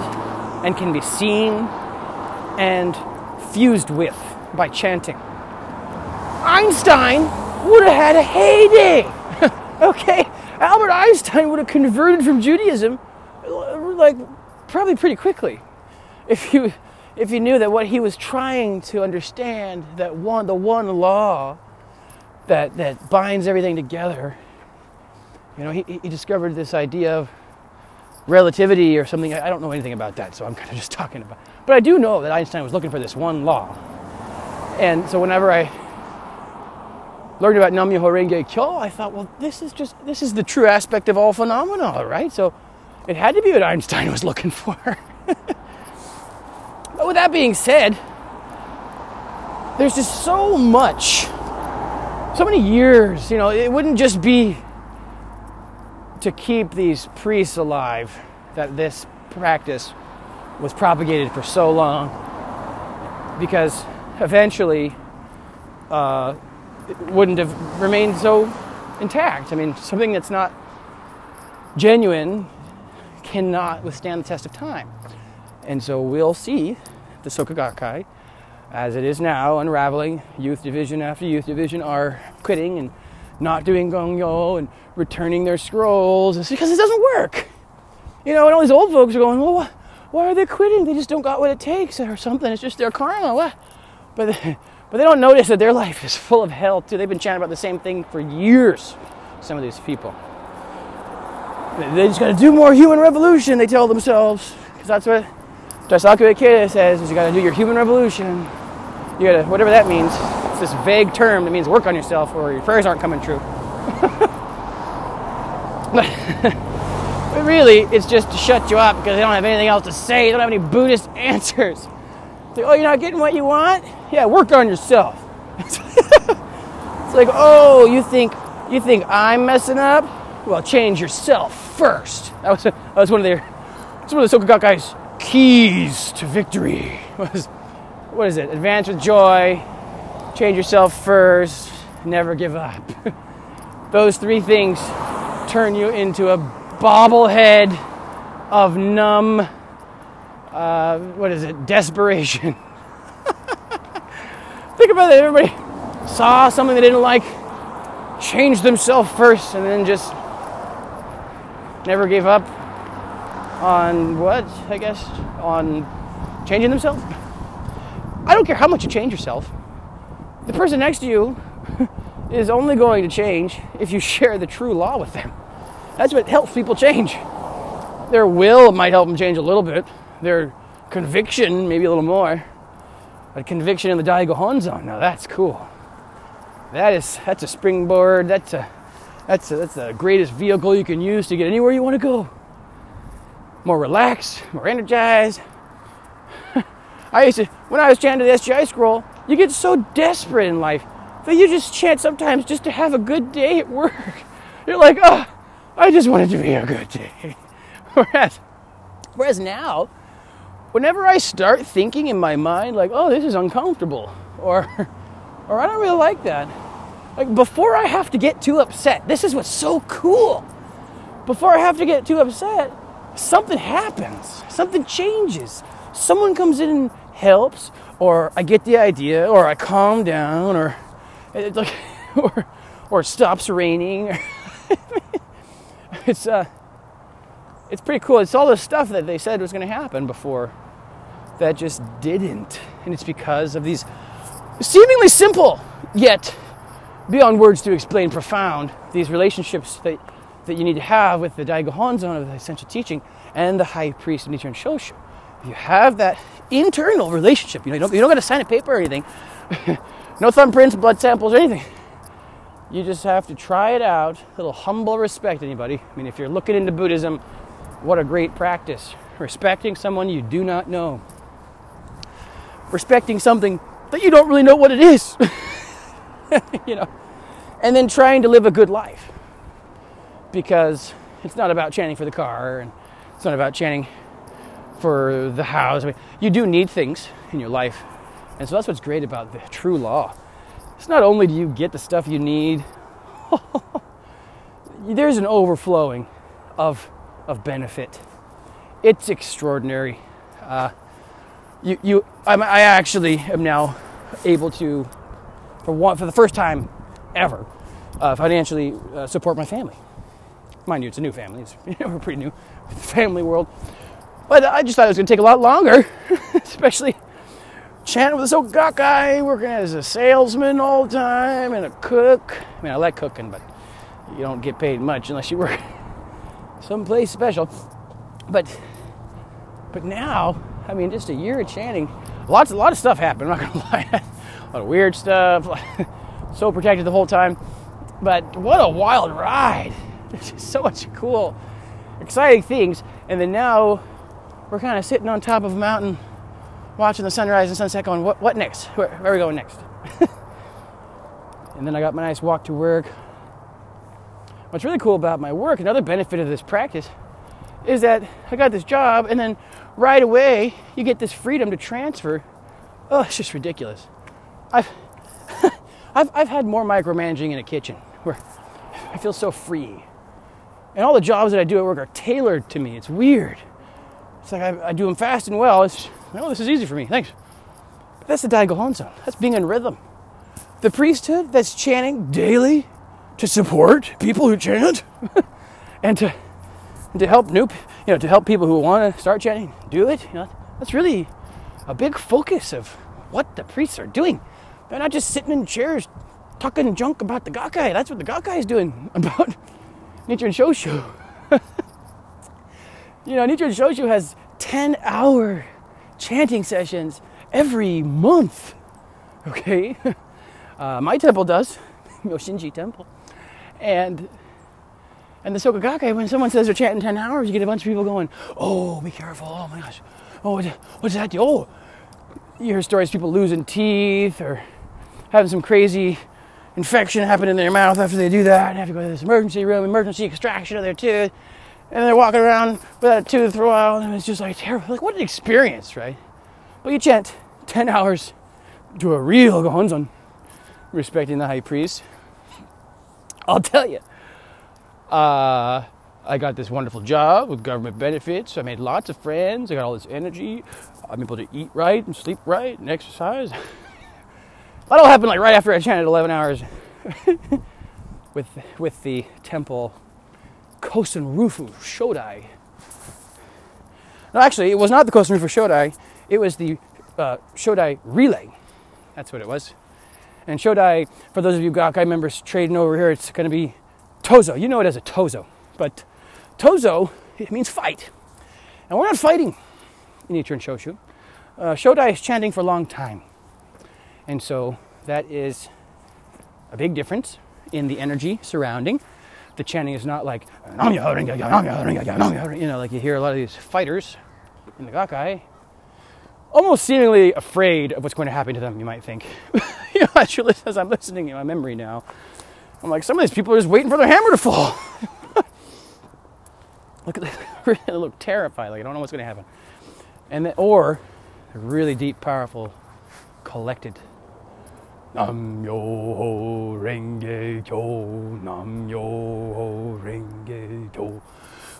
and can be seen and fused with by chanting. Einstein would have had a heyday. (laughs) okay, Albert Einstein would have converted from Judaism like probably pretty quickly if you if you knew that what he was trying to understand that one the one law that that binds everything together you know he, he discovered this idea of relativity or something i don't know anything about that so i'm kind of just talking about but i do know that einstein was looking for this one law and so whenever i learned about Nam Renge Kyo, I thought, well, this is just this is the true aspect of all phenomena, right? So it had to be what Einstein was looking for. (laughs) but with that being said, there's just so much, so many years. You know, it wouldn't just be to keep these priests alive that this practice was propagated for so long, because eventually. Uh, wouldn't have remained so intact. I mean, something that's not genuine cannot withstand the test of time. And so we'll see the Soka Gakkai as it is now unraveling. Youth division after youth division are quitting and not doing gongyo and returning their scrolls. It's because it doesn't work. You know, and all these old folks are going, well, why are they quitting? They just don't got what it takes or something. It's just their karma. What? But (laughs) but they don't notice that their life is full of hell too. They've been chanting about the same thing for years, some of these people. They just got to do more human revolution, they tell themselves. Because that's what Daisaku Ikeda says, is you got to do your human revolution. You got to, whatever that means. It's this vague term that means work on yourself or your prayers aren't coming true. (laughs) but really, it's just to shut you up because they don't have anything else to say. They don't have any Buddhist (laughs) answers. Oh, you're not getting what you want? Yeah, work on yourself. (laughs) it's like, oh, you think you think I'm messing up? Well, change yourself first. That was that was one of their it's one of the Soka Gakkai's keys to victory. (laughs) Was what is it? Advance with joy, change yourself first, never give up. (laughs) Those three things turn you into a bobblehead of numb uh, what is it, desperation. Think about it, everybody saw something they didn't like, changed themselves first, and then just never gave up on what, I guess, on changing themselves. I don't care how much you change yourself. The person next to you (laughs) is only going to change if you share the true law with them. That's what helps people change. Their will might help them change a little bit, their conviction, maybe a little more. But conviction in the Daigo Honzon, now that's cool. That is that's a springboard. That's a that's a, that's the greatest vehicle you can use to get anywhere you want to go. More relaxed, more energized. (laughs) I used to when I was chanting the SGI scroll, you get so desperate in life that you just chant sometimes just to have a good day at work. (laughs) You're like, oh, I just wanted to be a good day. (laughs) whereas, whereas now, whenever I start thinking in my mind, like, oh, this is uncomfortable, or, (laughs) or I don't really like that, like before I have to get too upset, this is what's so cool. Before I have to get too upset, something happens, something changes. Someone comes in and helps, or I get the idea, or I calm down, or like, (laughs) or, or it stops raining. (laughs) it's uh, it's pretty cool. It's all the stuff that they said was going to happen before that just didn't. And it's because of these seemingly simple, yet beyond words to explain profound, these relationships that, that you need to have with the Daigo Honzon of the essential teaching and the high priest of Nichiren Shoshu. If you have that internal relationship, you know, you don't, you don't got to sign a paper or anything, (laughs) no thumbprints, blood samples, or anything. You just have to try it out. A little humble respect, anybody. I mean, if you're looking into Buddhism, what a great practice. Respecting someone you do not know. Respecting something that you don't really know what it is. (laughs) you know. and then trying to live a good life. Because it's not about chanting for the car and it's not about chanting for the house. I mean, you do need things in your life. And so that's what's great about the true law. It's not only do you get the stuff you need, (laughs) there's an overflowing of, of benefit. It's extraordinary. Uh, you, you, I'm, I actually am now able to, for one, for the first time ever, uh, financially uh, support my family. Mind you, it's a new family. It's, (laughs) you know, we're pretty new family world. But I just thought it was going to take a lot longer, (laughs) especially chanting with this old guy working as a salesman all the time and a cook. I mean, I like cooking, but you don't get paid much unless you work someplace special. But but now, I mean, just a year of chanting, lots a lot of stuff happened. I'm not gonna (laughs) lie, a lot of weird stuff. (laughs) so protected the whole time, but what a wild ride! (laughs) There's just so much cool, exciting things. And then now we're kind of sitting on top of a mountain, watching the sunrise and sunset, going, "What? What next? Where, where are we going next?" and then I got my nice walk to work. What's really cool about my work, another benefit of this practice, is that I got this job, and then right away you get this freedom to transfer. Oh, it's just ridiculous. I've (laughs) I've, I've had more micromanaging in a kitchen where I feel so free. And all the jobs that I do at work are tailored to me. It's weird. It's like I, I do them fast and well. It's, oh, this is easy for me. Thanks. But that's the Daigo Honzon. That's being in rhythm. The priesthood that's chanting daily to support people who chant (laughs) and to and to help new, you know, to help people who want to start chanting do it. You know, that's really a big focus of what the priests are doing. They're not just sitting in chairs talking junk about the Gakkai. That's what the Gakkai is doing (laughs) about Nichiren Shoshu. (laughs) you know, Nichiren Shoshu has 10 hour chanting sessions every month. Okay? Uh, my temple does, Myoshinji Temple. And and the Soka Gakkai, when someone says they're chanting 10 hours, you get a bunch of people going, oh, be careful, oh my gosh, oh, what's that? Oh, you hear stories of people losing teeth or having some crazy infection happen in their mouth after they do that and have to go to this emergency room, emergency extraction of their tooth. And they're walking around without a tooth for a while, and it's just like terrible. Like, what an experience, right? But you chant 10 hours to a real Gohonzon, respecting the high priest. I'll tell you, uh, I got this wonderful job with government benefits. I made lots of friends. I got all this energy. I'm able to eat right and sleep right and exercise. (laughs) that all happened like right after I chanted 11 hours (laughs) with with the temple Kosen Rufu Shodai. No, actually, it was not the Kosen Rufu Shodai. It was the uh, Shodai Relay. That's what it was. And Shodai, for those of you Gakkai members trading over here, it's going to be Tozo. You know it as a Tozo. But Tozo, it means fight. And we're not fighting in Nichiren Shoshu. Uh, Shodai is chanting for a long time. And so that is a big difference in the energy surrounding. The chanting is not like, you know, like you hear a lot of these fighters in the Gakkai, almost seemingly afraid of what's going to happen to them, you might think. (laughs) you know, actually, as I'm listening in my memory now, I'm like, some of these people are just waiting for their hammer to fall. (laughs) look at (laughs) they look terrified, like I don't know what's going to happen. And then, or really deep, powerful, collected. Nam yo ho renge kyo, nam yo ho renge kyo,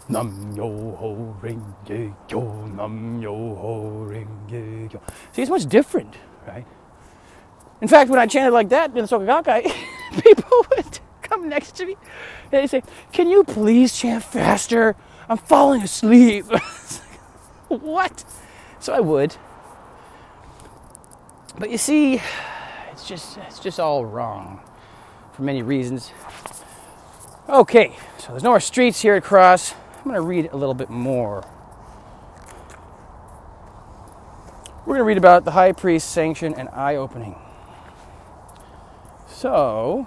nam yo ho renge kyo, nam yo ho renge kyo. See, it's much different, right? In fact, when I chanted like that in the Soka Gakkai, (laughs) people would come next to me and they say, Can you please chant faster? I'm falling asleep. (laughs) what? So I would. But you see, it's just it's just all wrong for many reasons. Okay, so there's no more streets here to cross. I'm going to read a little bit more. We're going to read about the high priest's sanction and eye opening. So,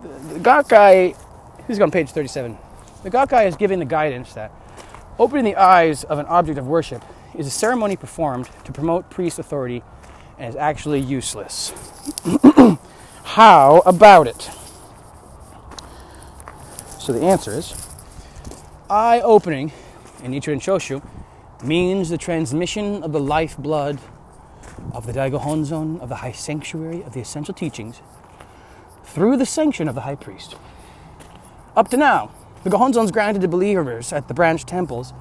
the, the is on page 37. The Gakkai is giving the guidance that opening the eyes of an object of worship is a ceremony performed to promote priest authority and is actually useless. (clears throat) How about it? So the answer is eye opening in Nichiren Shoshu means the transmission of the lifeblood of the Daigo Honzon of the high sanctuary of the essential teachings through the sanction of the high priest. Up to now, the Gohonzons granted to believers at the branch temples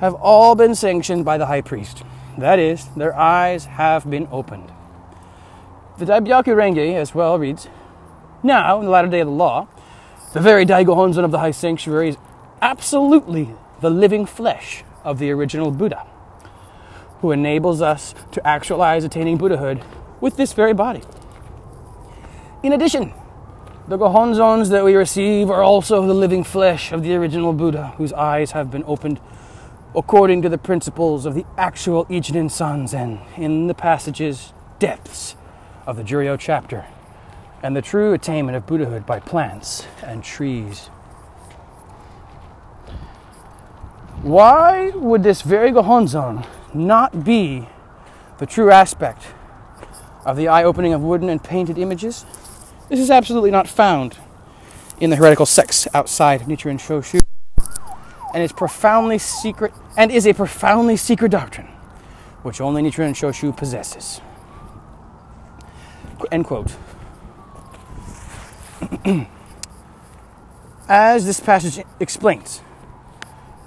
have all been sanctioned by the high priest. That is, their eyes have been opened. The Daibyaku Renge as well reads, Now, in the latter day of the law, the very Daigo Honzon of the high sanctuary is absolutely the living flesh of the original Buddha, who enables us to actualize attaining Buddhahood with this very body. In addition, the Gohonzons that we receive are also the living flesh of the original Buddha, whose eyes have been opened according to the principles of the actual Ichinen Sanzen in the passages depths of the Juryo chapter and the true attainment of Buddhahood by plants and trees. Why would this very Gohonzon not be the true aspect of the eye opening of wooden and painted images? This is absolutely not found in the heretical sects outside of Nichiren Shoshu, and is profoundly secret and is a profoundly secret doctrine, which only Nichiren Shoshu possesses. End quote. (clears throat) As this passage explains,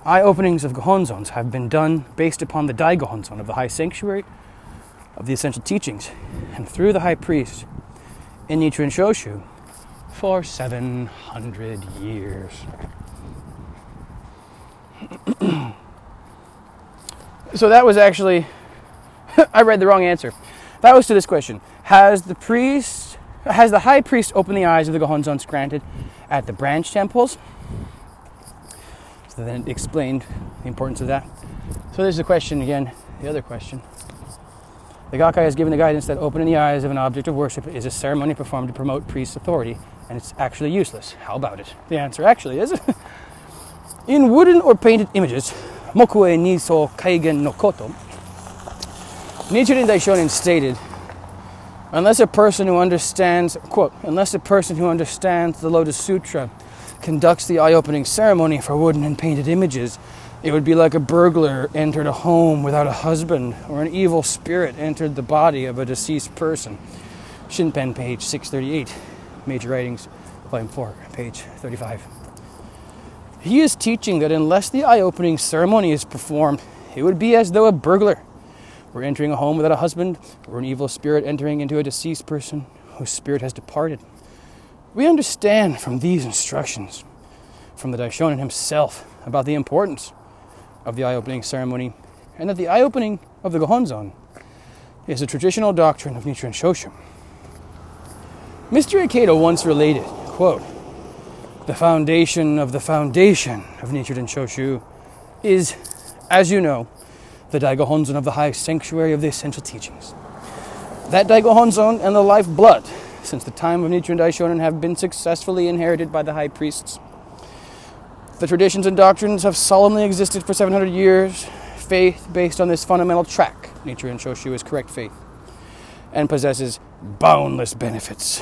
eye openings of Gohonzons have been done based upon the Dai Gohonzon of the high sanctuary of the essential teachings, and through the high priest in Nichiren Shoshu for 700 years. (clears throat) so that was actually, (laughs) I read the wrong answer. That was to this question Has the priest, has the high priest opened the eyes of the Gohonzons granted at the branch temples? Then it explained the importance of that. So there's the question again, the other question. The Gakkai has given the guidance that opening the eyes of an object of worship is a ceremony performed to promote priest's authority, and it's actually useless. How about it? The answer actually is (laughs) In wooden or painted images, Mokue Nizo Kaigen no Koto, Nichiren Daishonin stated, unless a person who understands, quote, unless a person who understands the Lotus Sutra conducts the eye opening ceremony for wooden and painted images, it would be like a burglar entered a home without a husband, or an evil spirit entered the body of a deceased person. Shinpen, page 638, Major Writings, volume 4, page 35. He is teaching that unless the eye opening ceremony is performed, it would be as though a burglar were entering a home without a husband, or an evil spirit entering into a deceased person whose spirit has departed. We understand from these instructions, from the Daishonin himself, about the importance of the eye opening ceremony, and that the eye opening of the Gohonzon is a traditional doctrine of Nichiren Shoshu. Mr. Ikeda once related, quote, the foundation of the foundation of Nichiren Shoshu is, as you know, the Daigo Honzon of the highest sanctuary of the essential teachings. That Daigo Honzon and the lifeblood since the time of Nichiren Daishonin have been successfully inherited by the high priests the traditions and doctrines have solemnly existed for 700 years. Faith based on this fundamental track, Nichiren Shoshu is correct faith, and possesses boundless benefits.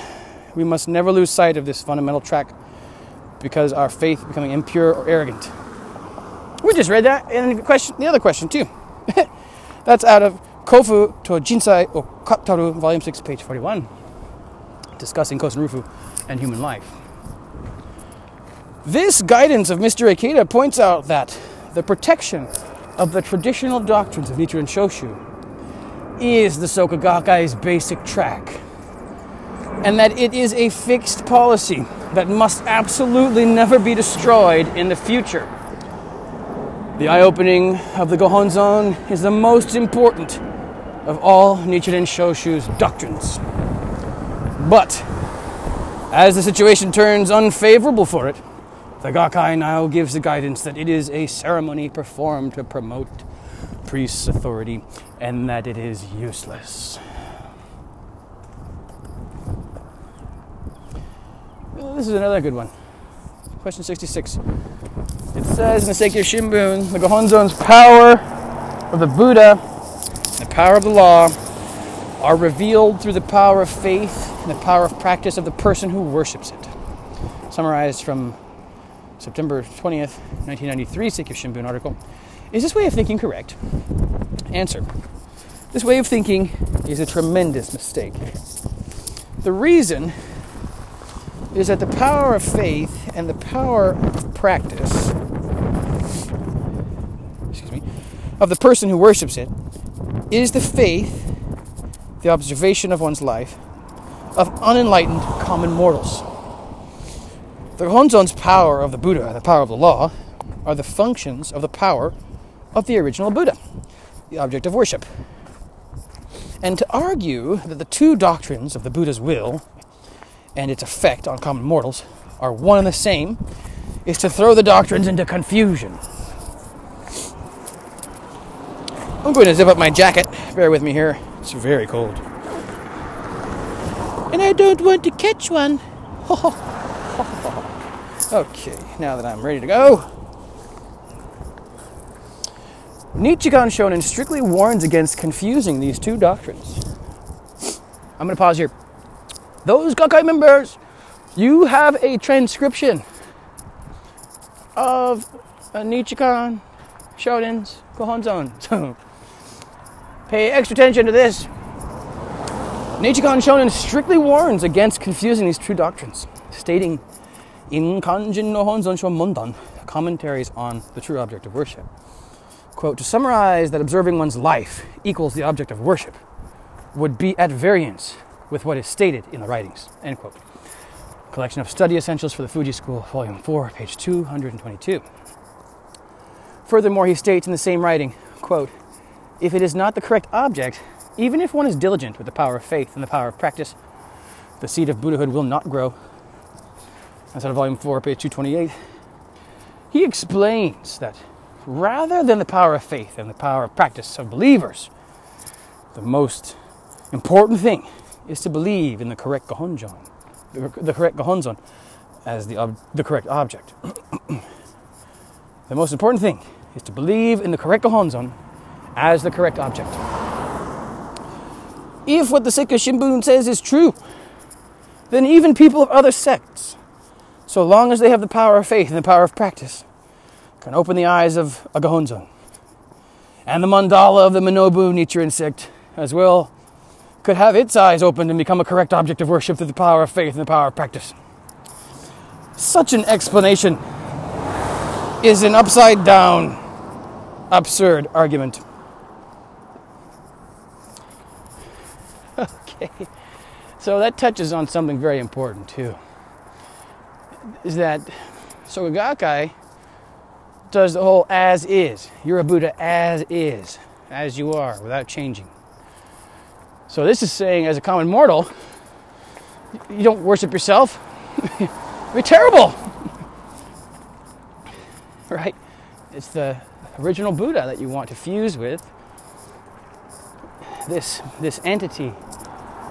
We must never lose sight of this fundamental track because our faith becoming impure or arrogant. We just read that in the question, the other question too. (laughs) That's out of Kofu to Jinsei o Kataru, Volume 6, page 41, discussing Kosen Rufu and human life. This guidance of Mr. Ikeda points out that the protection of the traditional doctrines of Nichiren Shoshu is the Soka Gakkai's basic track, and that it is a fixed policy that must absolutely never be destroyed in the future. The eye opening of the Gohonzon is the most important of all Nichiren Shoshu's doctrines. But as the situation turns unfavorable for it, the Gakkai now gives the guidance that it is a ceremony performed to promote priest's authority and that it is useless. This is another good one. Question 66. It says in the Seikyo Shimbun, the Gohonzon's power of the Buddha, the power of the law, are revealed through the power of faith and the power of practice of the person who worships it. Summarized from September 20th, 1993 Seikyo Shimbun article. Is this way of thinking correct? Answer. This way of thinking is a tremendous mistake. The reason is that the power of faith and the power of practice excuse me of the person who worships it is the faith, the observation of one's life of unenlightened common mortals. The Honzon's power of the Buddha, the power of the law, are the functions of the power of the original Buddha, the object of worship. And to argue that the two doctrines of the Buddha's will and its effect on common mortals are one and the same is to throw the doctrines into confusion. I'm going to zip up my jacket. Bear with me here. It's very cold. And I don't want to catch one. (laughs) okay, now that I'm ready to go. Nichikan Shonin strictly warns against confusing these two doctrines. I'm going to pause here. Those Gakkai members, you have a transcription of a Nichikan Shonin's Gohonzon. (laughs) Pay extra attention to this. Nichikan Shonin strictly warns against confusing these true doctrines, stating in Kanjin no Honzon Mondan, commentaries on the true object of worship. Quote, to summarize that observing one's life equals the object of worship would be at variance with what is stated in the writings, end quote. Collection of Study Essentials for the Fuji School, Volume 4, page 222. Furthermore, he states in the same writing, quote, if it is not the correct object, even if one is diligent with the power of faith and the power of practice, the seed of Buddhahood will not grow. That's out of Volume 4, page 228. He explains that rather than the power of faith and the power of practice of believers, the most important thing is to believe in the correct Gohonzon, the, the correct Gohonzon as the, ob- the correct object. (clears throat) the most important thing is to believe in the correct Gohonzon as the correct object. If what the Seikyo Shimbun says is true, then even people of other sects, so long as they have the power of faith and the power of practice, can open the eyes of a. And the mandala of the Minobu Nichiren sect as well could have its eyes opened and become a correct object of worship through the power of faith and the power of practice. Such an explanation is an upside down, absurd argument. (laughs) So that touches on something very important too. Is that Soka Gakkai does the whole as is. You're a Buddha as is, as you are, without changing. So this is saying, as a common mortal, you don't worship yourself. (laughs) It'd terrible, (laughs) right? It's the original Buddha that you want to fuse with. This this entity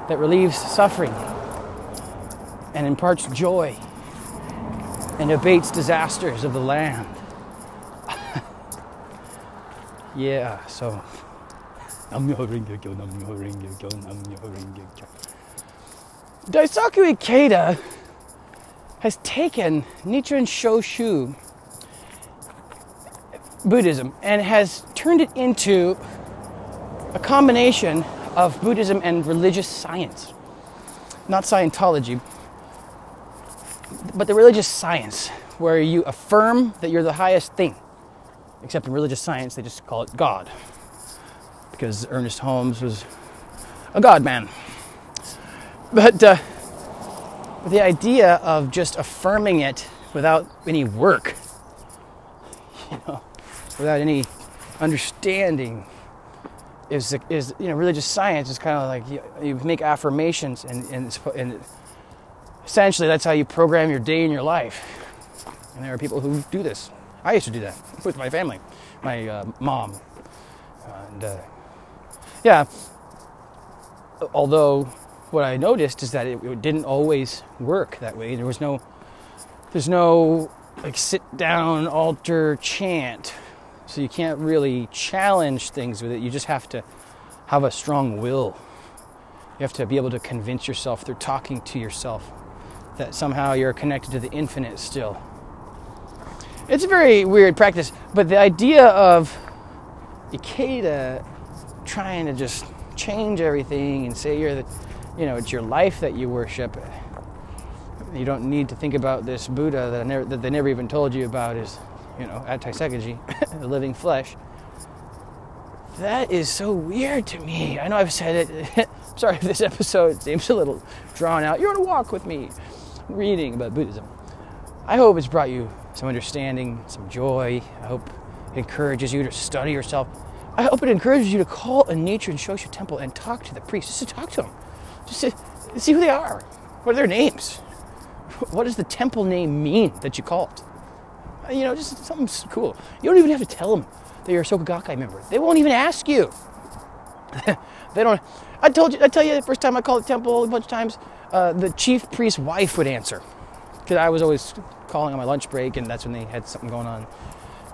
that relieves suffering and imparts joy and abates disasters of the land. (laughs) yeah, so Daisaku Ikeda has taken Nichiren Shoshu Buddhism and has turned it into a combination of Buddhism and religious science. Not Scientology, but the religious science, where you affirm that you're the highest thing. Except in religious science, they just call it God because Ernest Holmes was a God man. But uh, the idea of just affirming it without any work, (laughs) you know, without any understanding, is is you know religious science is kind of like you, you make affirmations and, and and essentially that's how you program your day in your life. And there are people who do this. I used to do that with my family, my uh, mom, and. Uh, yeah. Although what I noticed is that it, it, didn't always work that way. There was no, there's no like sit down altar chant, so you can't really challenge things with it. You just have to have a strong will You have to be able to convince yourself through talking to yourself that somehow you're connected to the infinite still. It's a very weird practice, but the idea of Ikeda trying to just change everything and say you're the, you know, it's your life that you worship. You don't need to think about this Buddha that, never, that they never even told you about is, you know, the (coughs) living flesh. That is so weird to me. I know I've said it. (laughs) Sorry if this episode seems a little drawn out. You're on a walk with me, reading about Buddhism. I hope it's brought you some understanding, some joy. I hope it encourages you to study yourself. I hope it encourages you to call a Nichiren Shoshu temple and talk to the priest, just to talk to them, just to see who they are. What are their names? (laughs) What does the temple name mean that you call it? You know, just something cool. You don't even have to tell them that you're a Soka Gakkai member. They won't even ask you. (laughs) they don't. I told you. I tell you the first time I called the temple a bunch of times. Uh, the chief priest's wife would answer because I was always calling on my lunch break, and that's when they had something going on.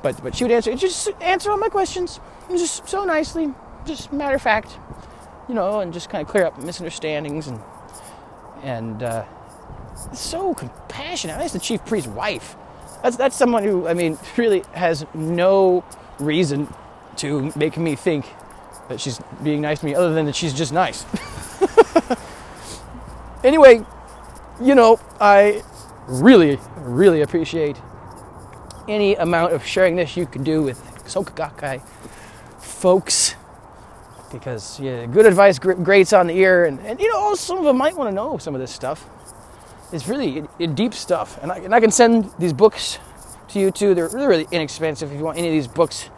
But but she would answer just answer all my questions, just so nicely, just matter of fact, you know, and just kind of clear up misunderstandings and and uh, so compassionate. That's the chief priest's wife. That's that's someone who I mean really has no reason to make me think that she's being nice to me other than that she's just nice. (laughs) anyway, you know, I really, really appreciate any amount of sharing this you can do with Soka folks because yeah, good advice grates on the ear, and, and you know, some of them might want to know some of this stuff. It's really deep stuff, and I, and I can send these books to you too. They're really, really inexpensive if you want any of these books,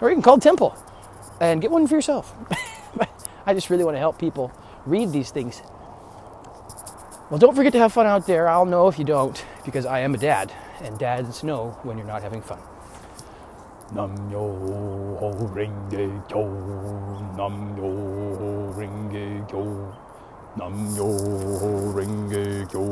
or you can call Temple and get one for yourself. (laughs) I just really want to help people read these things. Well, don't forget to have fun out there. I'll know if you don't, because I am a dad, and dads know when you're not having fun. Nam yo ho renge kyo, nam yo ho renge kyo, Nam Myo Renge Kyo.